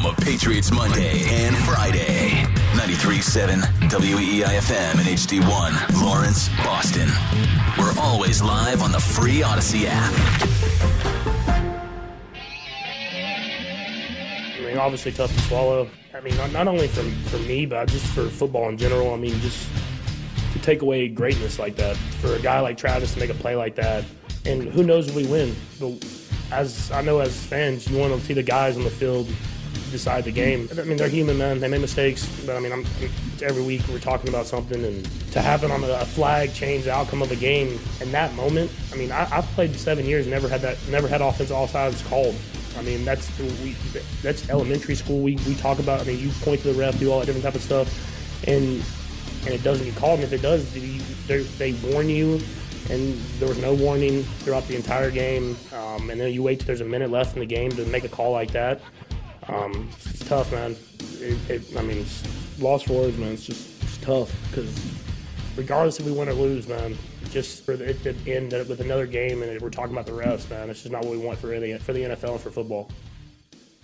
home of Patriots Monday and Friday. 93.7 WEEIFM and HD1, Lawrence, Boston. We're always live on the free Audacy app. I mean, obviously tough to swallow. I mean, not, not only for, for me, but just for football in general. I mean, just to take away greatness like that, for a guy like Travis to make a play like that, and who knows if we win. But as I know as fans, you want to see the guys on the field decide the game. I mean, they're human, man. They make mistakes, but I mean, I'm, every week we're talking about something, and to happen on a, flag change the outcome of a game in that moment. I mean, I, I've played seven years, never had that, never had offense all sides called. I mean, that's we, that's elementary school. We, we talk about. I mean, you point to the ref, do all that different type of stuff, and and it doesn't get called. And if it does, they, they warn you, and there was no warning throughout the entire game. Um, and then you wait till there's a minute left in the game to make a call like that. Um, it's tough, man. It, it, I mean, it's lost words, man. It's just it's tough because regardless if we win or lose, man, just for it to end with another game and we're talking about the refs, man. It's just not what we want for the for the NFL and for football.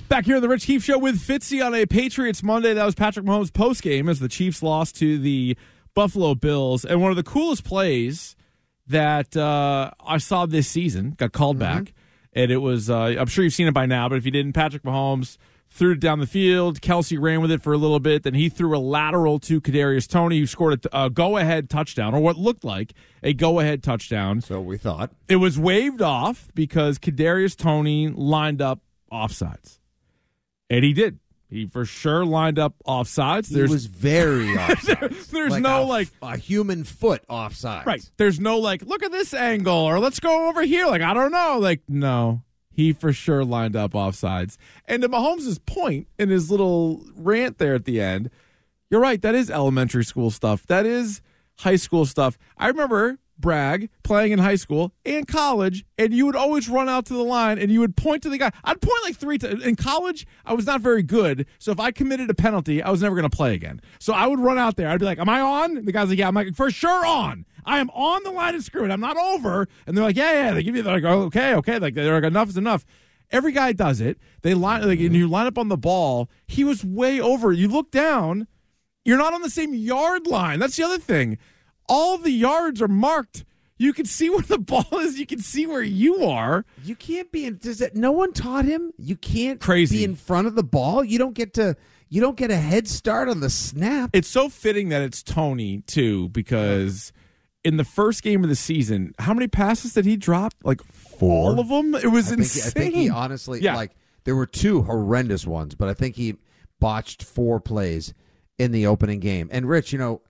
Back here on the Rich Keefe Show with Fitzy on a Patriots Monday. That was Patrick Mahomes' post game as the Chiefs lost to the Buffalo Bills. And one of the coolest plays that uh, I saw this season got called mm-hmm. back. And it was, uh, I'm sure you've seen it by now, but if you didn't, Patrick Mahomes threw it down the field. Kelce ran with it for a little bit. Then he threw a lateral to Kadarius Toney, who scored a, a go-ahead touchdown, or what looked like a go-ahead touchdown. So we thought it was waved off because Kadarius Toney lined up offsides, and he did. He for sure lined up offsides. There's, he was very offsides. there's like no a, like a human foot offsides. Right. There's no like look at this angle or let's go over here. Like I don't know. Like no, he for sure lined up offsides. And to Mahomes' point in his little rant there at the end, you're right. That is elementary school stuff. That is high school stuff. I remember Bragg playing in high school and college, and you would always run out to the line and you would point to the guy. I'd point like three times. In college, I was not very good. So if I committed a penalty, I was never going to play again. So I would run out there. I'd be like, Am I on? The guy's like, Yeah. I'm like, For sure on. I am on the line of scrimmage. I'm not over. And they're like, yeah, yeah. They give you, they're like, oh, okay, okay. Like, they're like, enough is enough. Every guy does it. They line, like, and you line up on the ball. He was way over. You look down, you're not on the same yard line. That's the other thing. All the yards are marked. You can see where the ball is. You can see where you are. You can't be in. Does that? No one taught him. You can't Crazy. be in front of the ball. You don't get to. You don't get a head start on the snap. It's so fitting that it's Toney too, because in the first game of the season, how many passes did he drop? Like four. All of them. It was I insane. Think, I think he honestly yeah. like there were two horrendous ones, but I think he botched four plays in the opening game. And Rich, you know,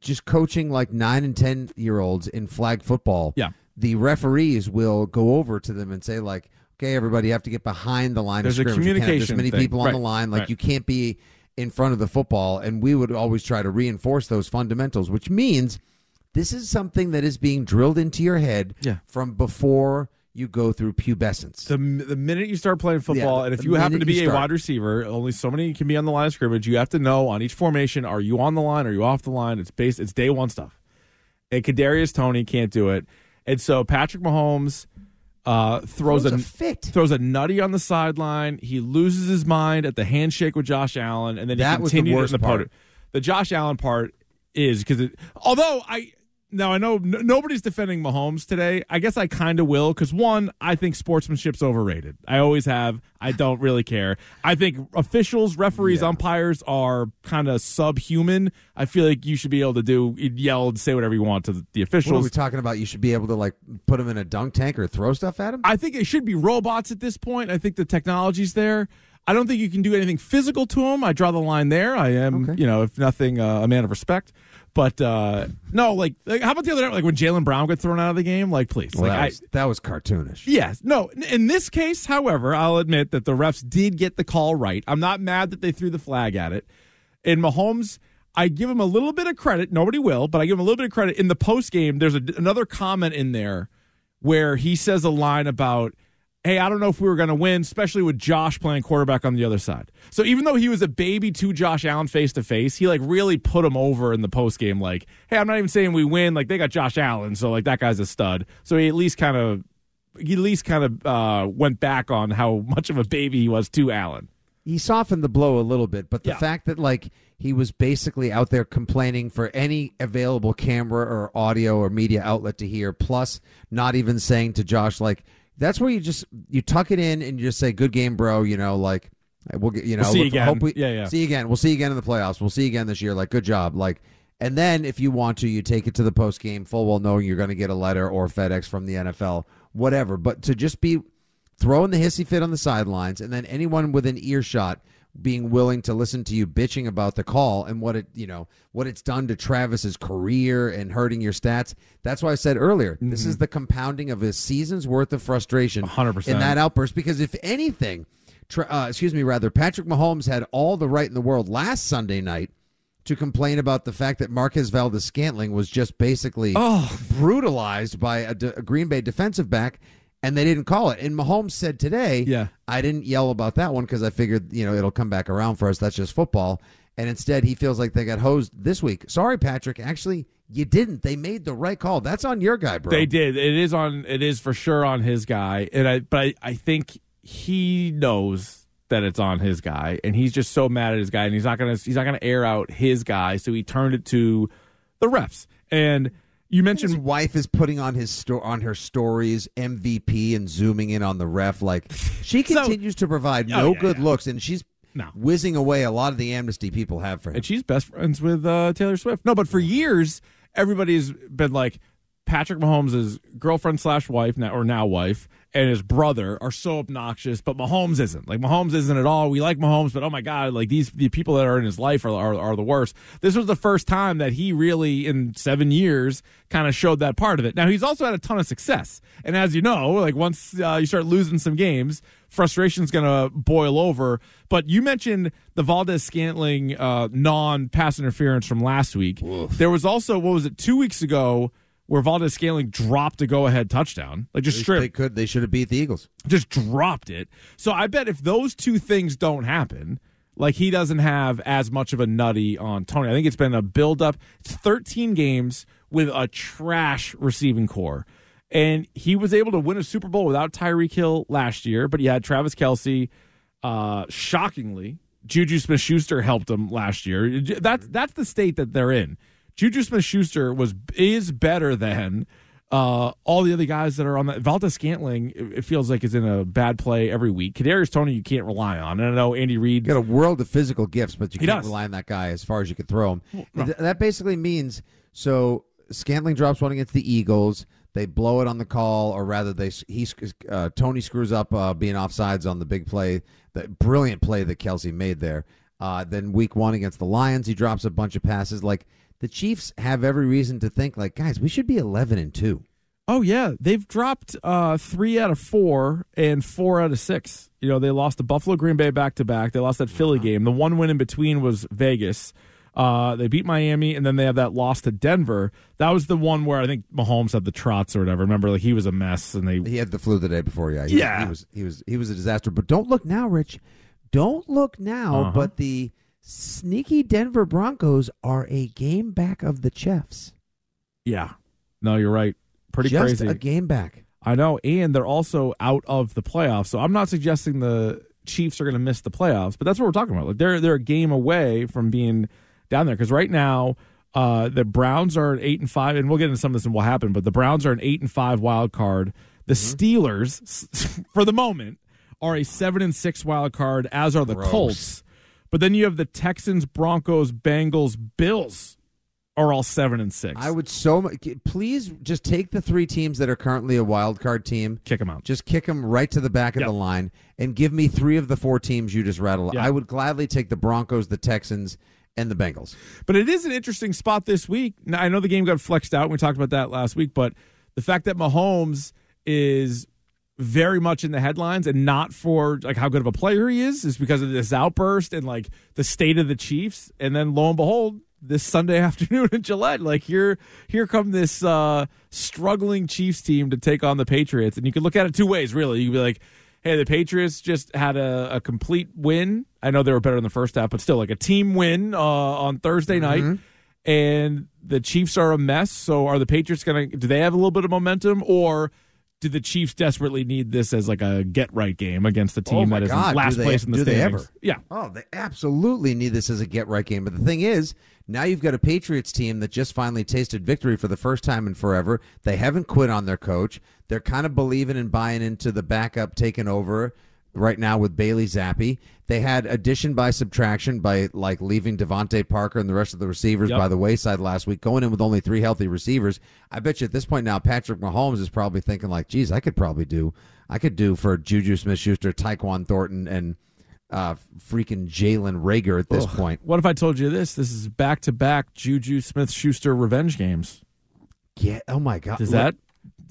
just coaching like nine and ten year olds in flag football. Yeah. The referees will go over to them and say like, "Okay, everybody, you have to get behind the line There's of scrimmage. A communication you many thing. people on right. the line. Like right. you can't be in front of the football." And we would always try to reinforce those fundamentals, which means this is something that is being drilled into your head yeah. from before you go through pubescence. The, the minute you start playing football, yeah, and if you happen to be a wide receiver, only so many can be on the line of scrimmage. You have to know on each formation: are you on the line? Are you off the line? It's based. It's day one stuff. And Kadarius Toney can't do it, and so Patrick Mahomes uh, throws, throws a, a, fit, throws a nutty on the sideline. He loses his mind at the handshake with Josh Allen, and then that he continued was the worst in the part. The Josh Allen part is because although I now I know n- nobody's defending Mahomes today. I guess I kind of will because one, I think sportsmanship's overrated. I always have. I don't really care. I think officials, referees, yeah. umpires are kind of subhuman. I feel like you should be able to do yell and say whatever you want to the officials. What are we talking about? You should be able to like put them in a dunk tank or throw stuff at them. I think it should be robots at this point. I think the technology's there. I don't think you can do anything physical to them. I draw the line there. I am, okay. you know, if nothing, uh, a man of respect. But uh, no, like, like, how about the other night, like when Jaylen Brown got thrown out of the game? Like, please, well, like, that, was, I, that was cartoonish. Yes, no. In this case, however, I'll admit that the refs did get the call right. I'm not mad that they threw the flag at it. In Mahomes, I give him a little bit of credit. Nobody will, but I give him a little bit of credit. In the post game, there's a, another comment in there where he says a line about hey, I don't know if we were going to win, especially with Josh playing quarterback on the other side. So even though he was a baby to Josh Allen face to face, he like really put him over in the post game. Like, hey, I'm not even saying we win. Like they got Josh Allen, so like that guy's a stud. So he at least kind of, he at least kind of uh, went back on how much of a baby he was to Allen. he softened the blow a little bit, but the Yeah. fact that like he was basically out there complaining for any available camera or audio or media outlet to hear, plus not even saying to Josh like that's where you just you tuck it in and you just say good game, bro. You know, like we'll get you know We'll see look- again. hope we- Yeah, yeah. see you again. We'll see you again in the playoffs. We'll see you again this year. Like good job. Like and then if you want to, you take it to the post game full well knowing you're going to get a letter or FedEx from the NFL, whatever. But to just be throwing the hissy fit on the sidelines, and then anyone within earshot being willing to listen to you bitching about the call and what it you know what it's done to Travis's career and hurting your stats. That's why I said earlier, this is the compounding of a season's worth of frustration 100%. in that outburst. Because if anything, uh, excuse me, rather, Patrick Mahomes had all the right in the world last Sunday night to complain about the fact that Marquez Valdes Scantling was just basically Oh. brutalized by a, de- a Green Bay defensive back, and they didn't call it. And Mahomes said today, Yeah. I didn't yell about that one because I figured, you know, it'll come back around for us. That's just football. And instead, he feels like they got hosed this week. Sorry, Patrick. Actually, you didn't. They made the right call. That's on your guy, bro. They did. It is on. It is for sure on his guy, and I. But I, I think he knows that it's on his guy, and he's just so mad at his guy, and he's not gonna. He's not gonna air out his guy, so he turned it to the refs. And you mentioned His wife is putting on his sto- on her stories MVP and zooming in on the ref. Like she So- continues to provide Oh, no yeah, good yeah. looks, and she's No. whizzing away a lot of the amnesty people have for him. and she's best friends with uh, Taylor Swift. No, but for years, everybody's been like Patrick Mahomes' girlfriend slash wife now or now wife and his brother are so obnoxious, but Mahomes isn't. Like Mahomes isn't at all. We like Mahomes, but oh my god, like these the people that are in his life are are, are the worst. This was the first time that he really in seven years kind of showed that part of it. Now he's also had a ton of success, and as you know, like once uh, you start losing some games, frustration's going to boil over. But you mentioned the Valdes Scantling uh, non pass interference from last week. There was also what was it two weeks ago where Valdes Scantling dropped a go ahead touchdown, like just They could. They should have beat the Eagles. just dropped it. So I bet if those two things don't happen. Like he doesn't have as much of a nutty on Toney. I think it's been a build up. It's 13 games with a trash receiving corps. And he was able to win a Super Bowl without Tyreek Hill last year, but he had Travis Kelce. Uh, shockingly, Juju Smith Schuster helped him last year. That's that's the state that they're in. Juju Smith Schuster was is better than uh, all the other guys that are on that. Valdes Scantling, it, it feels like is in a bad play every week. Kadarius Toney, you can't rely on. And I know Andy Reid. got a world of physical gifts, but you can't does. rely on that guy as far as you can throw him. Th- that basically means so Scantling drops one against the Eagles. They blow it on the call, or rather, they he uh, Toney screws up uh, being offsides on the big play, the brilliant play that Kelce made there. Uh, then week one against the Lions, he drops a bunch of passes. Like the Chiefs have every reason to think, like guys, we should be eleven and two. Oh yeah, they've dropped uh, three out of four and four out of six. You know, they lost to Buffalo, Green Bay back to back. They lost that Philly game. The one win in between was Vegas. Uh, they beat Miami, and then they have that loss to Denver. That was the one where I think Mahomes had the trots or whatever. Remember, like he was a mess, and they He had the flu the day before. Yeah, he, Yeah. he was he was he was a disaster. But don't look now, Rich. Don't look now. Uh-huh. But the sneaky Denver Broncos are a game back of the Chiefs. yeah. No, you're right. Pretty Just crazy. a game back. I know, and they're also out of the playoffs. So I'm not suggesting the Chiefs are going to miss the playoffs, but that's what we're talking about. Like they're they're a game away from being down there because right now uh, the Browns are an eight and five, and we'll get into some of this and what happened. But the Browns are an eight and five wild card. The Steelers, for the moment, are a seven and six wild card, as are the Gross. Colts. But then you have the Texans, Broncos, Bengals, Bills are all seven and six. I would so mu- please just take the three teams that are currently a wild card team. kick them out. Just kick them right to the back of Yep. the line and give me three of the four teams you just rattled. Yeah. I would gladly take the Broncos, the Texans, and the Bengals. But it is an interesting spot this week. Now, I know the game got flexed out. We talked about that last week, but the fact that Mahomes is very much in the headlines and not for like how good of a player he is is because of this outburst and like the state of the Chiefs. And then lo and behold, this Sunday afternoon in Gillette, like here here come this uh struggling Chiefs team to take on the Patriots. And you can look at it two ways, really. You can be like, hey, the Patriots just had a, a complete win. I know they were better in the first half, but still like a team win uh, on Thursday night. And the Chiefs are a mess. So are the Patriots going to, do they have a little bit of momentum or do the Chiefs desperately need this as like a get right game against the team Oh that is God, last they- place in the do they standings? ever? Yeah. Oh, they absolutely need this as a get right game. But the thing is, now you've got a Patriots team that just finally tasted victory for the first time in forever. They haven't quit on their coach. They're kind of believing and buying into the backup taking over right now with Bailey Zappe. They had addition by subtraction by like leaving DeVante Parker and the rest of the receivers Yep. by the wayside last week, going in with only three healthy receivers. I bet you at this point now, Patrick Mahomes is probably thinking like, "Geez, I could probably do, I could do for Juju Smith-Schuster, Tyquan Thornton, and uh, freaking Jalen Reagor at this point." What if I told you this? This is back to back Juju Smith Schuster revenge games. Yeah. Oh my God. Does Look, that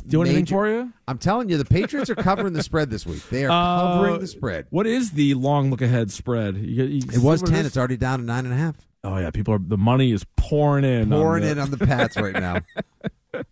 do anything major- for you? I'm telling you, the Patriots are covering the spread this week. They are covering Uh, the spread. What is the long look ahead spread? You, you It was ten. It's already down to nine and a half. Oh yeah, people are the money is pouring in. Pouring the- in on the Pats right now.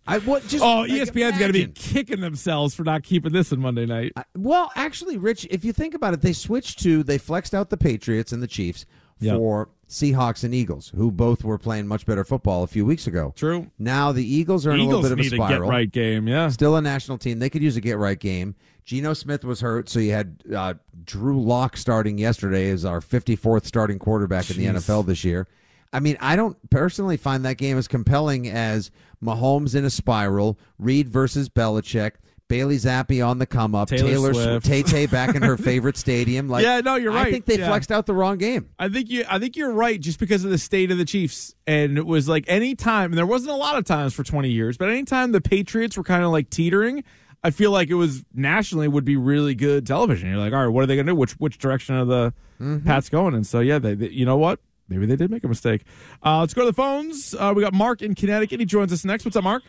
I what just Oh, like, ESPN's got to be kicking themselves for not keeping this in Monday night. I- Well, actually, Rich, if you think about it, they switched to they flexed out the Patriots and the Chiefs Yep. for Seahawks and Eagles, who both were playing much better football a few weeks ago. True. Now the Eagles are in a little bit of a a get spiral. right game. Yeah. Still a national team. They could use a get right game. Geno Smith was hurt, so you had uh, Drew Lock starting yesterday as our 54th starting quarterback in the NFL this year. I mean, I don't personally find that game as compelling as Mahomes in a spiral, Reid versus Belichick, Bailey Zappe on the come up, Taylor Taylor Swift. Tay Tay back in her favorite stadium. Like, Yeah, no, you're right. I think they Yeah. flexed out the wrong game. I think you. I think you're right, just because of the state of the Chiefs, and it was like any time, and there wasn't a lot of times for 20 years, but anytime the Patriots were kind of like teetering, I feel like it was nationally would be really good television. You're like, all right, what are they going to do? Which which direction are the Mm-hmm. Pats going? And so yeah, they, they- you know what? Maybe they did make a mistake. Uh, let's go to the phones. Uh, we got Mark in Connecticut. He joins us next. What's up, Mark?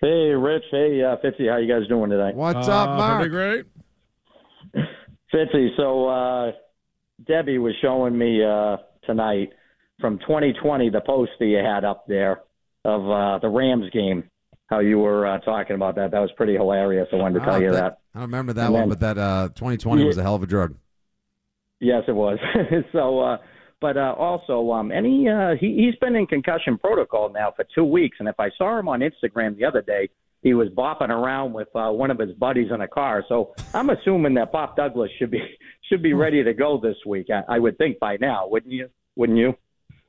Hey, Rich. Hey, uh, Fitzy. How you guys doing today? What's Uh, up, Mark? Pretty great. Fitzy. So uh, Debbie was showing me uh, tonight from 2020 the post that you had up there of uh, the Rams game. How you were uh, talking about that. That was pretty hilarious. I wanted to tell Ah, you that- that. I don't remember that And one, then- but that uh, 2020 Yeah. was a hell of a drug. Yes, it was. so, uh, but uh, also, um, any uh, he, he's been in concussion protocol now for two weeks, and if I saw him on Instagram the other day, he was bopping around with uh, one of his buddies in a car. So I'm assuming that Pop Douglas should be should be ready to go this week. I, I would think by now, wouldn't you? Wouldn't you?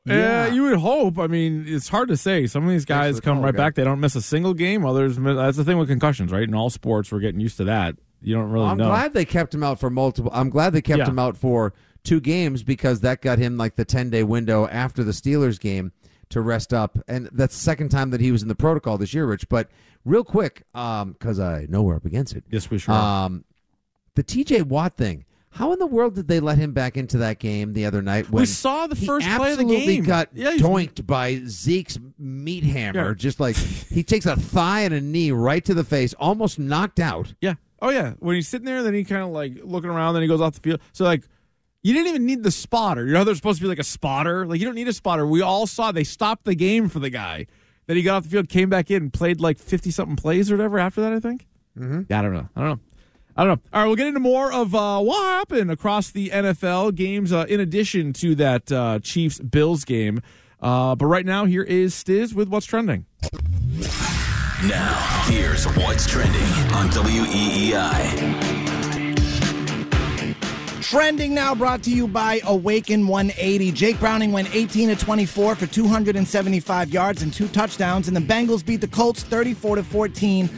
Yeah, you would hope. I mean, it's hard to say. Some of these guys the come right guy. back. They don't miss a single game. Others, miss, that's the thing with concussions, right? In all sports, we're getting used to that. You don't really I'm know. glad they kept him out for multiple. I'm glad they kept Yeah. him out for two games because that got him like the 10 day window after the Steelers game to rest up, and that's the second time that he was in the protocol this year, Rich. But real quick, because I know we're up against it. yes, we sure. Um, the T.J. Watt thing. How in the world did they let him back into that game the other night? When we saw the first play of the absolutely game. got yeah, doinked by Zeke's meat hammer. Yeah. Just like he takes a thigh and a knee right to the face, almost knocked out. Yeah. Oh yeah. When he's sitting there, then he kind of like looking around, then he goes off the field. So like, you didn't even need the spotter. You know, how there's supposed to be like a spotter. Like you don't need a spotter. We all saw they stopped the game for the guy. Then he got off the field, came back in, and played like fifty something plays or whatever. After that, I think. Mm-hmm. Yeah, I don't know. I don't know. I don't know. All right, we'll get into more of uh, what happened across the NFL games uh, in addition to that uh, Chiefs Bills game. Uh, but right now, here is Stiz with what's trending. Now, here's what's trending on WEEI. Trending now brought to you by Awaken 180. Jake Browning went 18 to 24 for 275 yards and two touchdowns, and the Bengals beat the Colts 34 to 14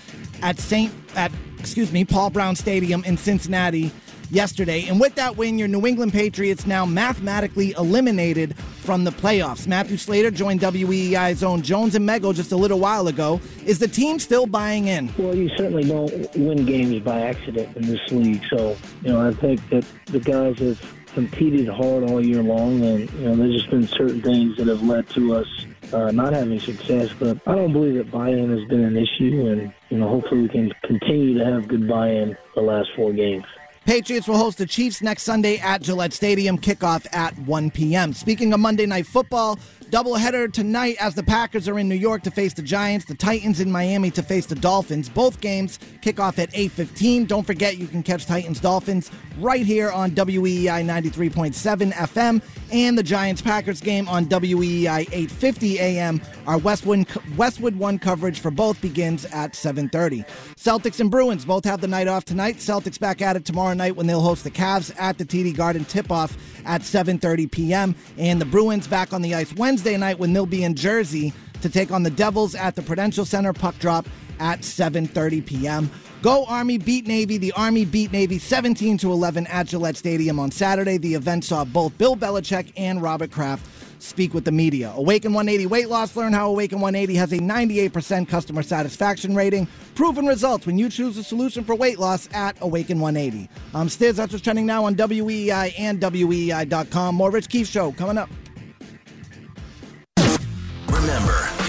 at Saint at excuse me Paul Brown Stadium in Cincinnati yesterday. And with that win, your New England Patriots now mathematically eliminated from the playoffs. Matthew Slater joined WEEI's own Jones and Mego just a little while ago. Is the team still buying in? Well, you certainly don't win games by accident in this league. So, you know, I think that the guys have competed hard all year long, and you know, there's just been certain things that have led to us uh, not having success. But I don't believe that buy-in has been an issue, and you know, hopefully we can continue to have good buy-in the last four games. Patriots will host the Chiefs next Sunday at Gillette Stadium, kickoff at 1 p.m. Speaking of Monday Night Football, doubleheader tonight as the Packers are in New York to face the Giants, the Titans in Miami to face the Dolphins. Both games kick off at 8:15. Don't forget you can catch Titans Dolphins right here on WEEI 93.7 FM and the Giants Packers game on WEEI 8:50 AM. Our Westwood Westwood 1 coverage for both begins at 7:30. Celtics and Bruins both have the night off tonight. Celtics back at it tomorrow night when they'll host the Cavs at the TD Garden tip-off at 7:30 p.m. and the Bruins back on the ice Wednesday night when they'll be in Jersey to take on the Devils at the Prudential Center puck drop at 7:30 p.m. Go Army beat Navy. The Army beat Navy 17 to 11 at Gillette Stadium on Saturday. The event saw both Bill Belichick and Robert Kraft speak with the media. Awaken 180 weight loss. Learn how Awaken 180 has a 98% customer satisfaction rating. Proven results when you choose a solution for weight loss at Awaken 180. I'm Stiz. That's what's trending now on WEI and WEI.com. More Rich Keefe Show coming up.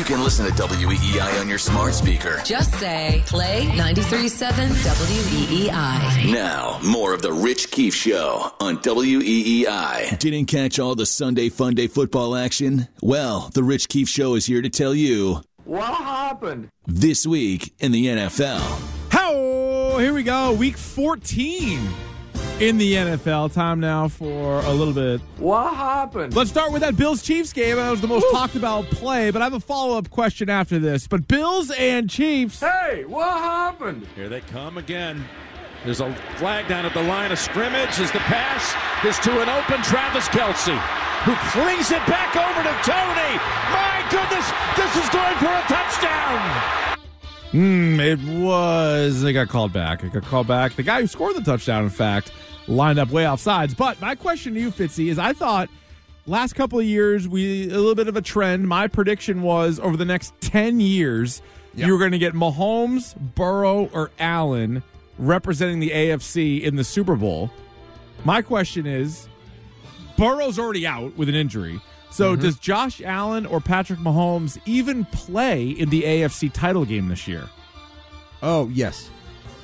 You can listen to WEEI on your smart speaker. Just say play 93.7 WEEI. Now, more of the Rich Keefe Show on WEEI. Didn't catch all the Sunday Funday football action? Well, the Rich Keefe Show is here to tell you What happened? this week in the NFL. How? Here we go. Week 14 in the NFL. Time now for a little bit. What happened? Let's start with that Bills Chiefs game. That was the most talked about play, but I have a follow up question after this. But Bills and Chiefs. Hey, what happened? Here they come again. There's a flag down at the line of scrimmage as the pass is to an open Travis Kelce, who flings it back over to Toney. My goodness, this is going for a touchdown. Hmm, it was. They got called back. It got called back. The guy who scored the touchdown, in fact, lined up way off sides. But my question to you, Fitzy, is I thought last couple of years we a little bit of a trend. My prediction was over the next ten years you were going to get Mahomes, Burrow, or Allen representing the AFC in the Super Bowl. My question is, Burrow's already out with an injury. So mm-hmm. does Josh Allen or Patrick Mahomes even play in the AFC title game this year? Oh yes,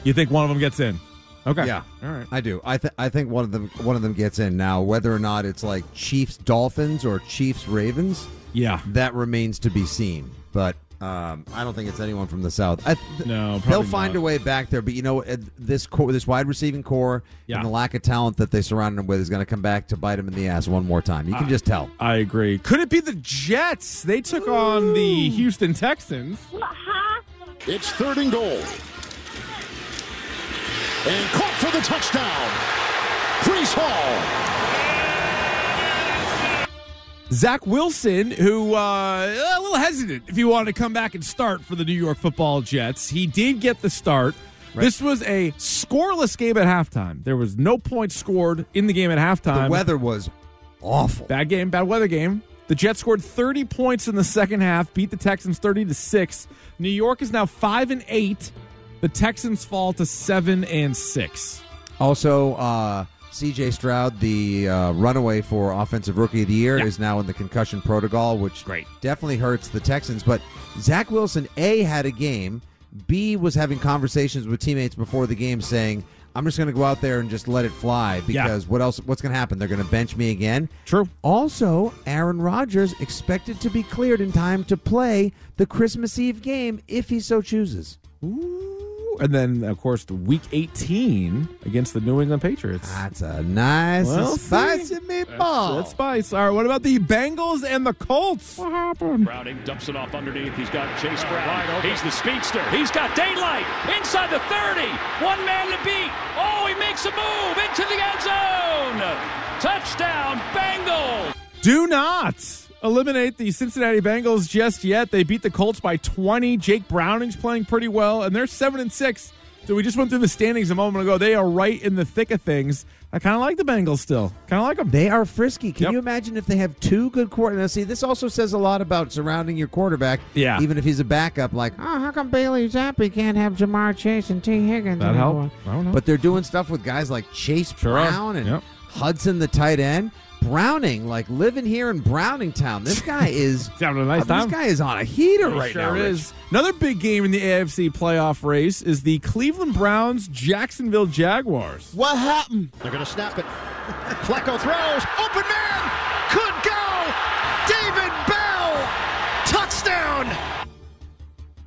You think one of them gets in? Okay. yeah, All right. I do. I th- I think one of them one of them gets in now. Whether or not it's like Chiefs Dolphins or Chiefs Ravens, Yeah. that remains to be seen. But um, I don't think it's anyone from the South. I th- No, they'll find not. a way back there. But you know, uh, this corps, this wide receiving corps, Yeah. and the lack of talent that they surround them with is going to come back to bite them in the ass one more time. You can just tell. I agree. Could it be the Jets? They took on the Houston Texans. It's third and goal. And caught for the touchdown. Breece Hall. Zach Wilson, who uh, a little hesitant if he wanted to come back and start for the New York Football Jets. He did get the start. This was a scoreless game at halftime. There was no points scored in the game at halftime. The weather was awful. Bad game, bad weather game. The Jets scored 30 points in the second half, beat the Texans 30 to 6. New York is now 5 and 8. The Texans fall to 7 and 6. Also, uh, C.J. Stroud, the uh, runaway for Offensive Rookie of the Year, Yeah. is now in the concussion protocol, which Great. definitely hurts the Texans. But Zach Wilson, A, had a game. B, was having conversations with teammates before the game saying, I'm just going to go out there and just let it fly Yeah. because what else? What's going to happen? They're going to bench me again. True. Also, Aaron Rodgers expected to be cleared in time to play the Christmas Eve game if he so chooses. And then, of course, the week 18 against the New England Patriots. That's a nice Well, spicy see. meatball. That's spice. All right, what about the Bengals and the Colts? What happened? Browning dumps it off underneath. He's got Chase Brown. He's the speedster. He's got daylight inside the 30. One man to beat. Oh, he makes a move into the end zone. Touchdown, Bengals. Do not eliminate the Cincinnati Bengals just yet. They beat the Colts by 20. Jake Browning's playing pretty well, and they're 7 and 6. So we just went through the standings a moment ago. They are right in the thick of things. I kind of like the Bengals still. Kind of like them. They are frisky. Can Yep. you imagine if they have two good quarterbacks? See, this also says a lot about surrounding your quarterback. Yeah. Even if he's a backup, like, oh, how come Bailey Zappe can't have Ja'Marr Chase and Tee Higgins? That anymore?" help? I don't know. But they're doing stuff with guys like Chase Sure. Brown and Yep. Hudson, the tight end. Browning, like living here in Browningtown. This guy is having a nice uh, time. This guy is on a heater He right sure now. Rich. is. Another big game in the AFC playoff race is the Cleveland Browns Jacksonville Jaguars. What happened? They're going to snap it. Flacco throws. Open man.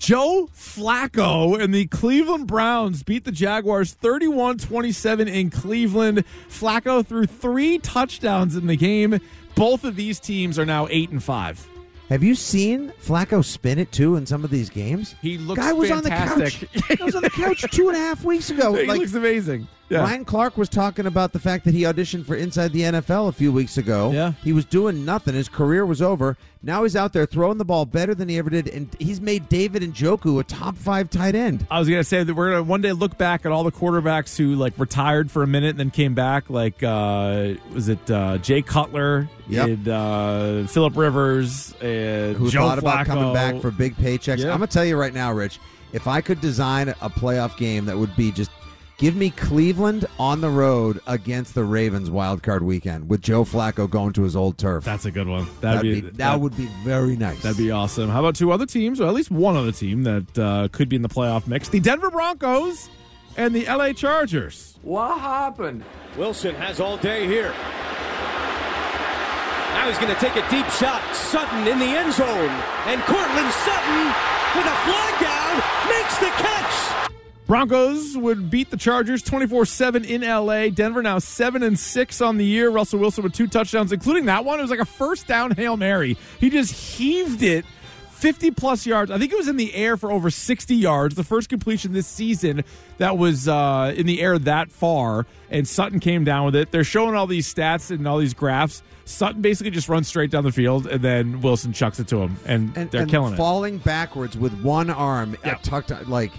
Joe Flacco and the Cleveland Browns beat the Jaguars 31 27 in Cleveland. Flacco threw three touchdowns in the game. Both of these teams are now 8 and 5. Have you seen Flacco spin it too in some of these games? He looks Guy was fantastic. on the couch. Guy was on the couch two and a half weeks ago. he Like, looks amazing. Yeah. Ryan Clark was talking about the fact that he auditioned for Inside the NFL a few weeks ago. Yeah. He was doing nothing. His career was over. Now he's out there throwing the ball better than he ever did, and he's made David and Njoku a top five tight end. I was gonna say that we're gonna one day look back at all the quarterbacks who like retired for a minute and then came back. Like uh, was it uh, Jay Cutler Yep. and uh, Philip Rivers and Who Joe thought about coming back for big paychecks? Yeah. I'm gonna tell you right now, Rich. If I could design a playoff game that would be just give me Cleveland on the road against the Ravens wild card weekend with Joe Flacco going to his old turf. That's a good one. That'd, That'd be, be, that would be very nice. That'd be awesome. How about two other teams, or at least one other team that uh, could be in the playoff mix? The Denver Broncos and the LA Chargers. What happened? Wilson has all day here. Now he's going to take a deep shot. Sutton in the end zone. And Courtland Sutton with a flag down makes the catch. Broncos would beat the Chargers 24-7 in LA. Denver now 7 and 6 on the year. Russell Wilson with two touchdowns including that one. It was like a first down Hail Mary. He just heaved it 50 plus yards. I think it was in the air for over 60 yards. The first completion this season that was uh, in the air that far and Sutton came down with it. They're showing all these stats and all these graphs. Sutton basically just runs straight down the field and then Wilson chucks it to him and, and, they're and killing it. falling backwards with one arm Yeah. uh, tucked like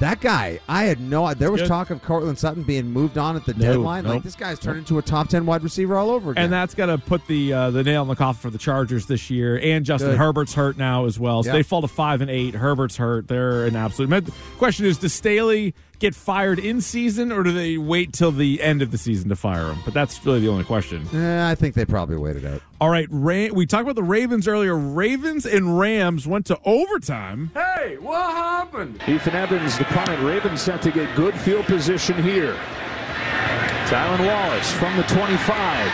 that guy. I had no. There was Good. talk of Courtland Sutton being moved on at the No, deadline. nope. Like this guy's turned into a top ten wide receiver all over again. And that's got to put the uh, the nail in the coffin for the Chargers this year. And Justin Good. Herbert's hurt now as well, so Yep. they fall to five and eight. Herbert's hurt; they're an absolute. The question is, does Staley get fired in season, or do they wait till the end of the season to fire him? But that's really the only question. Eh, I think they probably waited out. All right, Ra- we talked about the Ravens earlier. Ravens and Rams went to overtime. Hey, what happened? Ethan Evans, the punt. Ravens set to get good field position here. Tylan Wallace from the 25.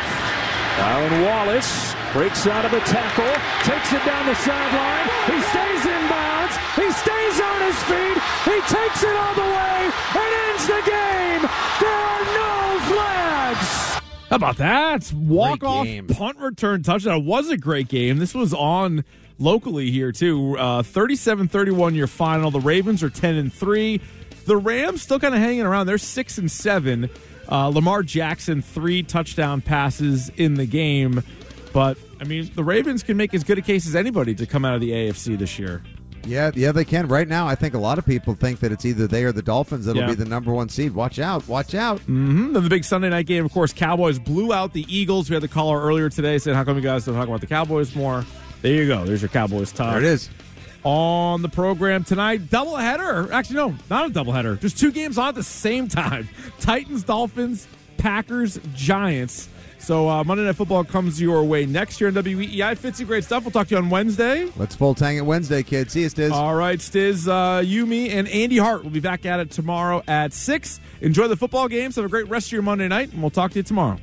Tylan Wallace breaks out of a tackle, takes it down the sideline. He stays in bounds. He stays on his feet. He takes it all the way and ends the game. There are no flags. How about that? Walk off punt return touchdown. It was a great game. This was on locally here too. Uh 37-31 your final. The Ravens are 10 and 3. The Rams still kind of hanging around. They're 6 and 7. Uh, Lamar Jackson three touchdown passes in the game. But I mean, the Ravens can make as good a case as anybody to come out of the AFC this year. Yeah, yeah, they can. Right now, I think a lot of people think that it's either they or the Dolphins that'll Yeah. be the number one seed. Watch out! Watch out! Mm-hmm. Then the big Sunday night game, of course, Cowboys blew out the Eagles. We had the caller earlier today said, "How come you guys don't talk about the Cowboys more?" There you go. There's your Cowboys talk. There it is. on the program tonight. Doubleheader. Actually, no, not a doubleheader. Just two games on at the same time. Titans, Dolphins, Packers, Giants. So uh, Monday Night Football comes your way next year on WEEI. Fitzy, great stuff. We'll talk to you on Wednesday. Let's full tang it Wednesday, kids. See you, Stiz. All right, Stiz, uh, you, me, and Andy Hart will be back at it tomorrow at 6. Enjoy the football games. Have a great rest of your Monday night, and we'll talk to you tomorrow.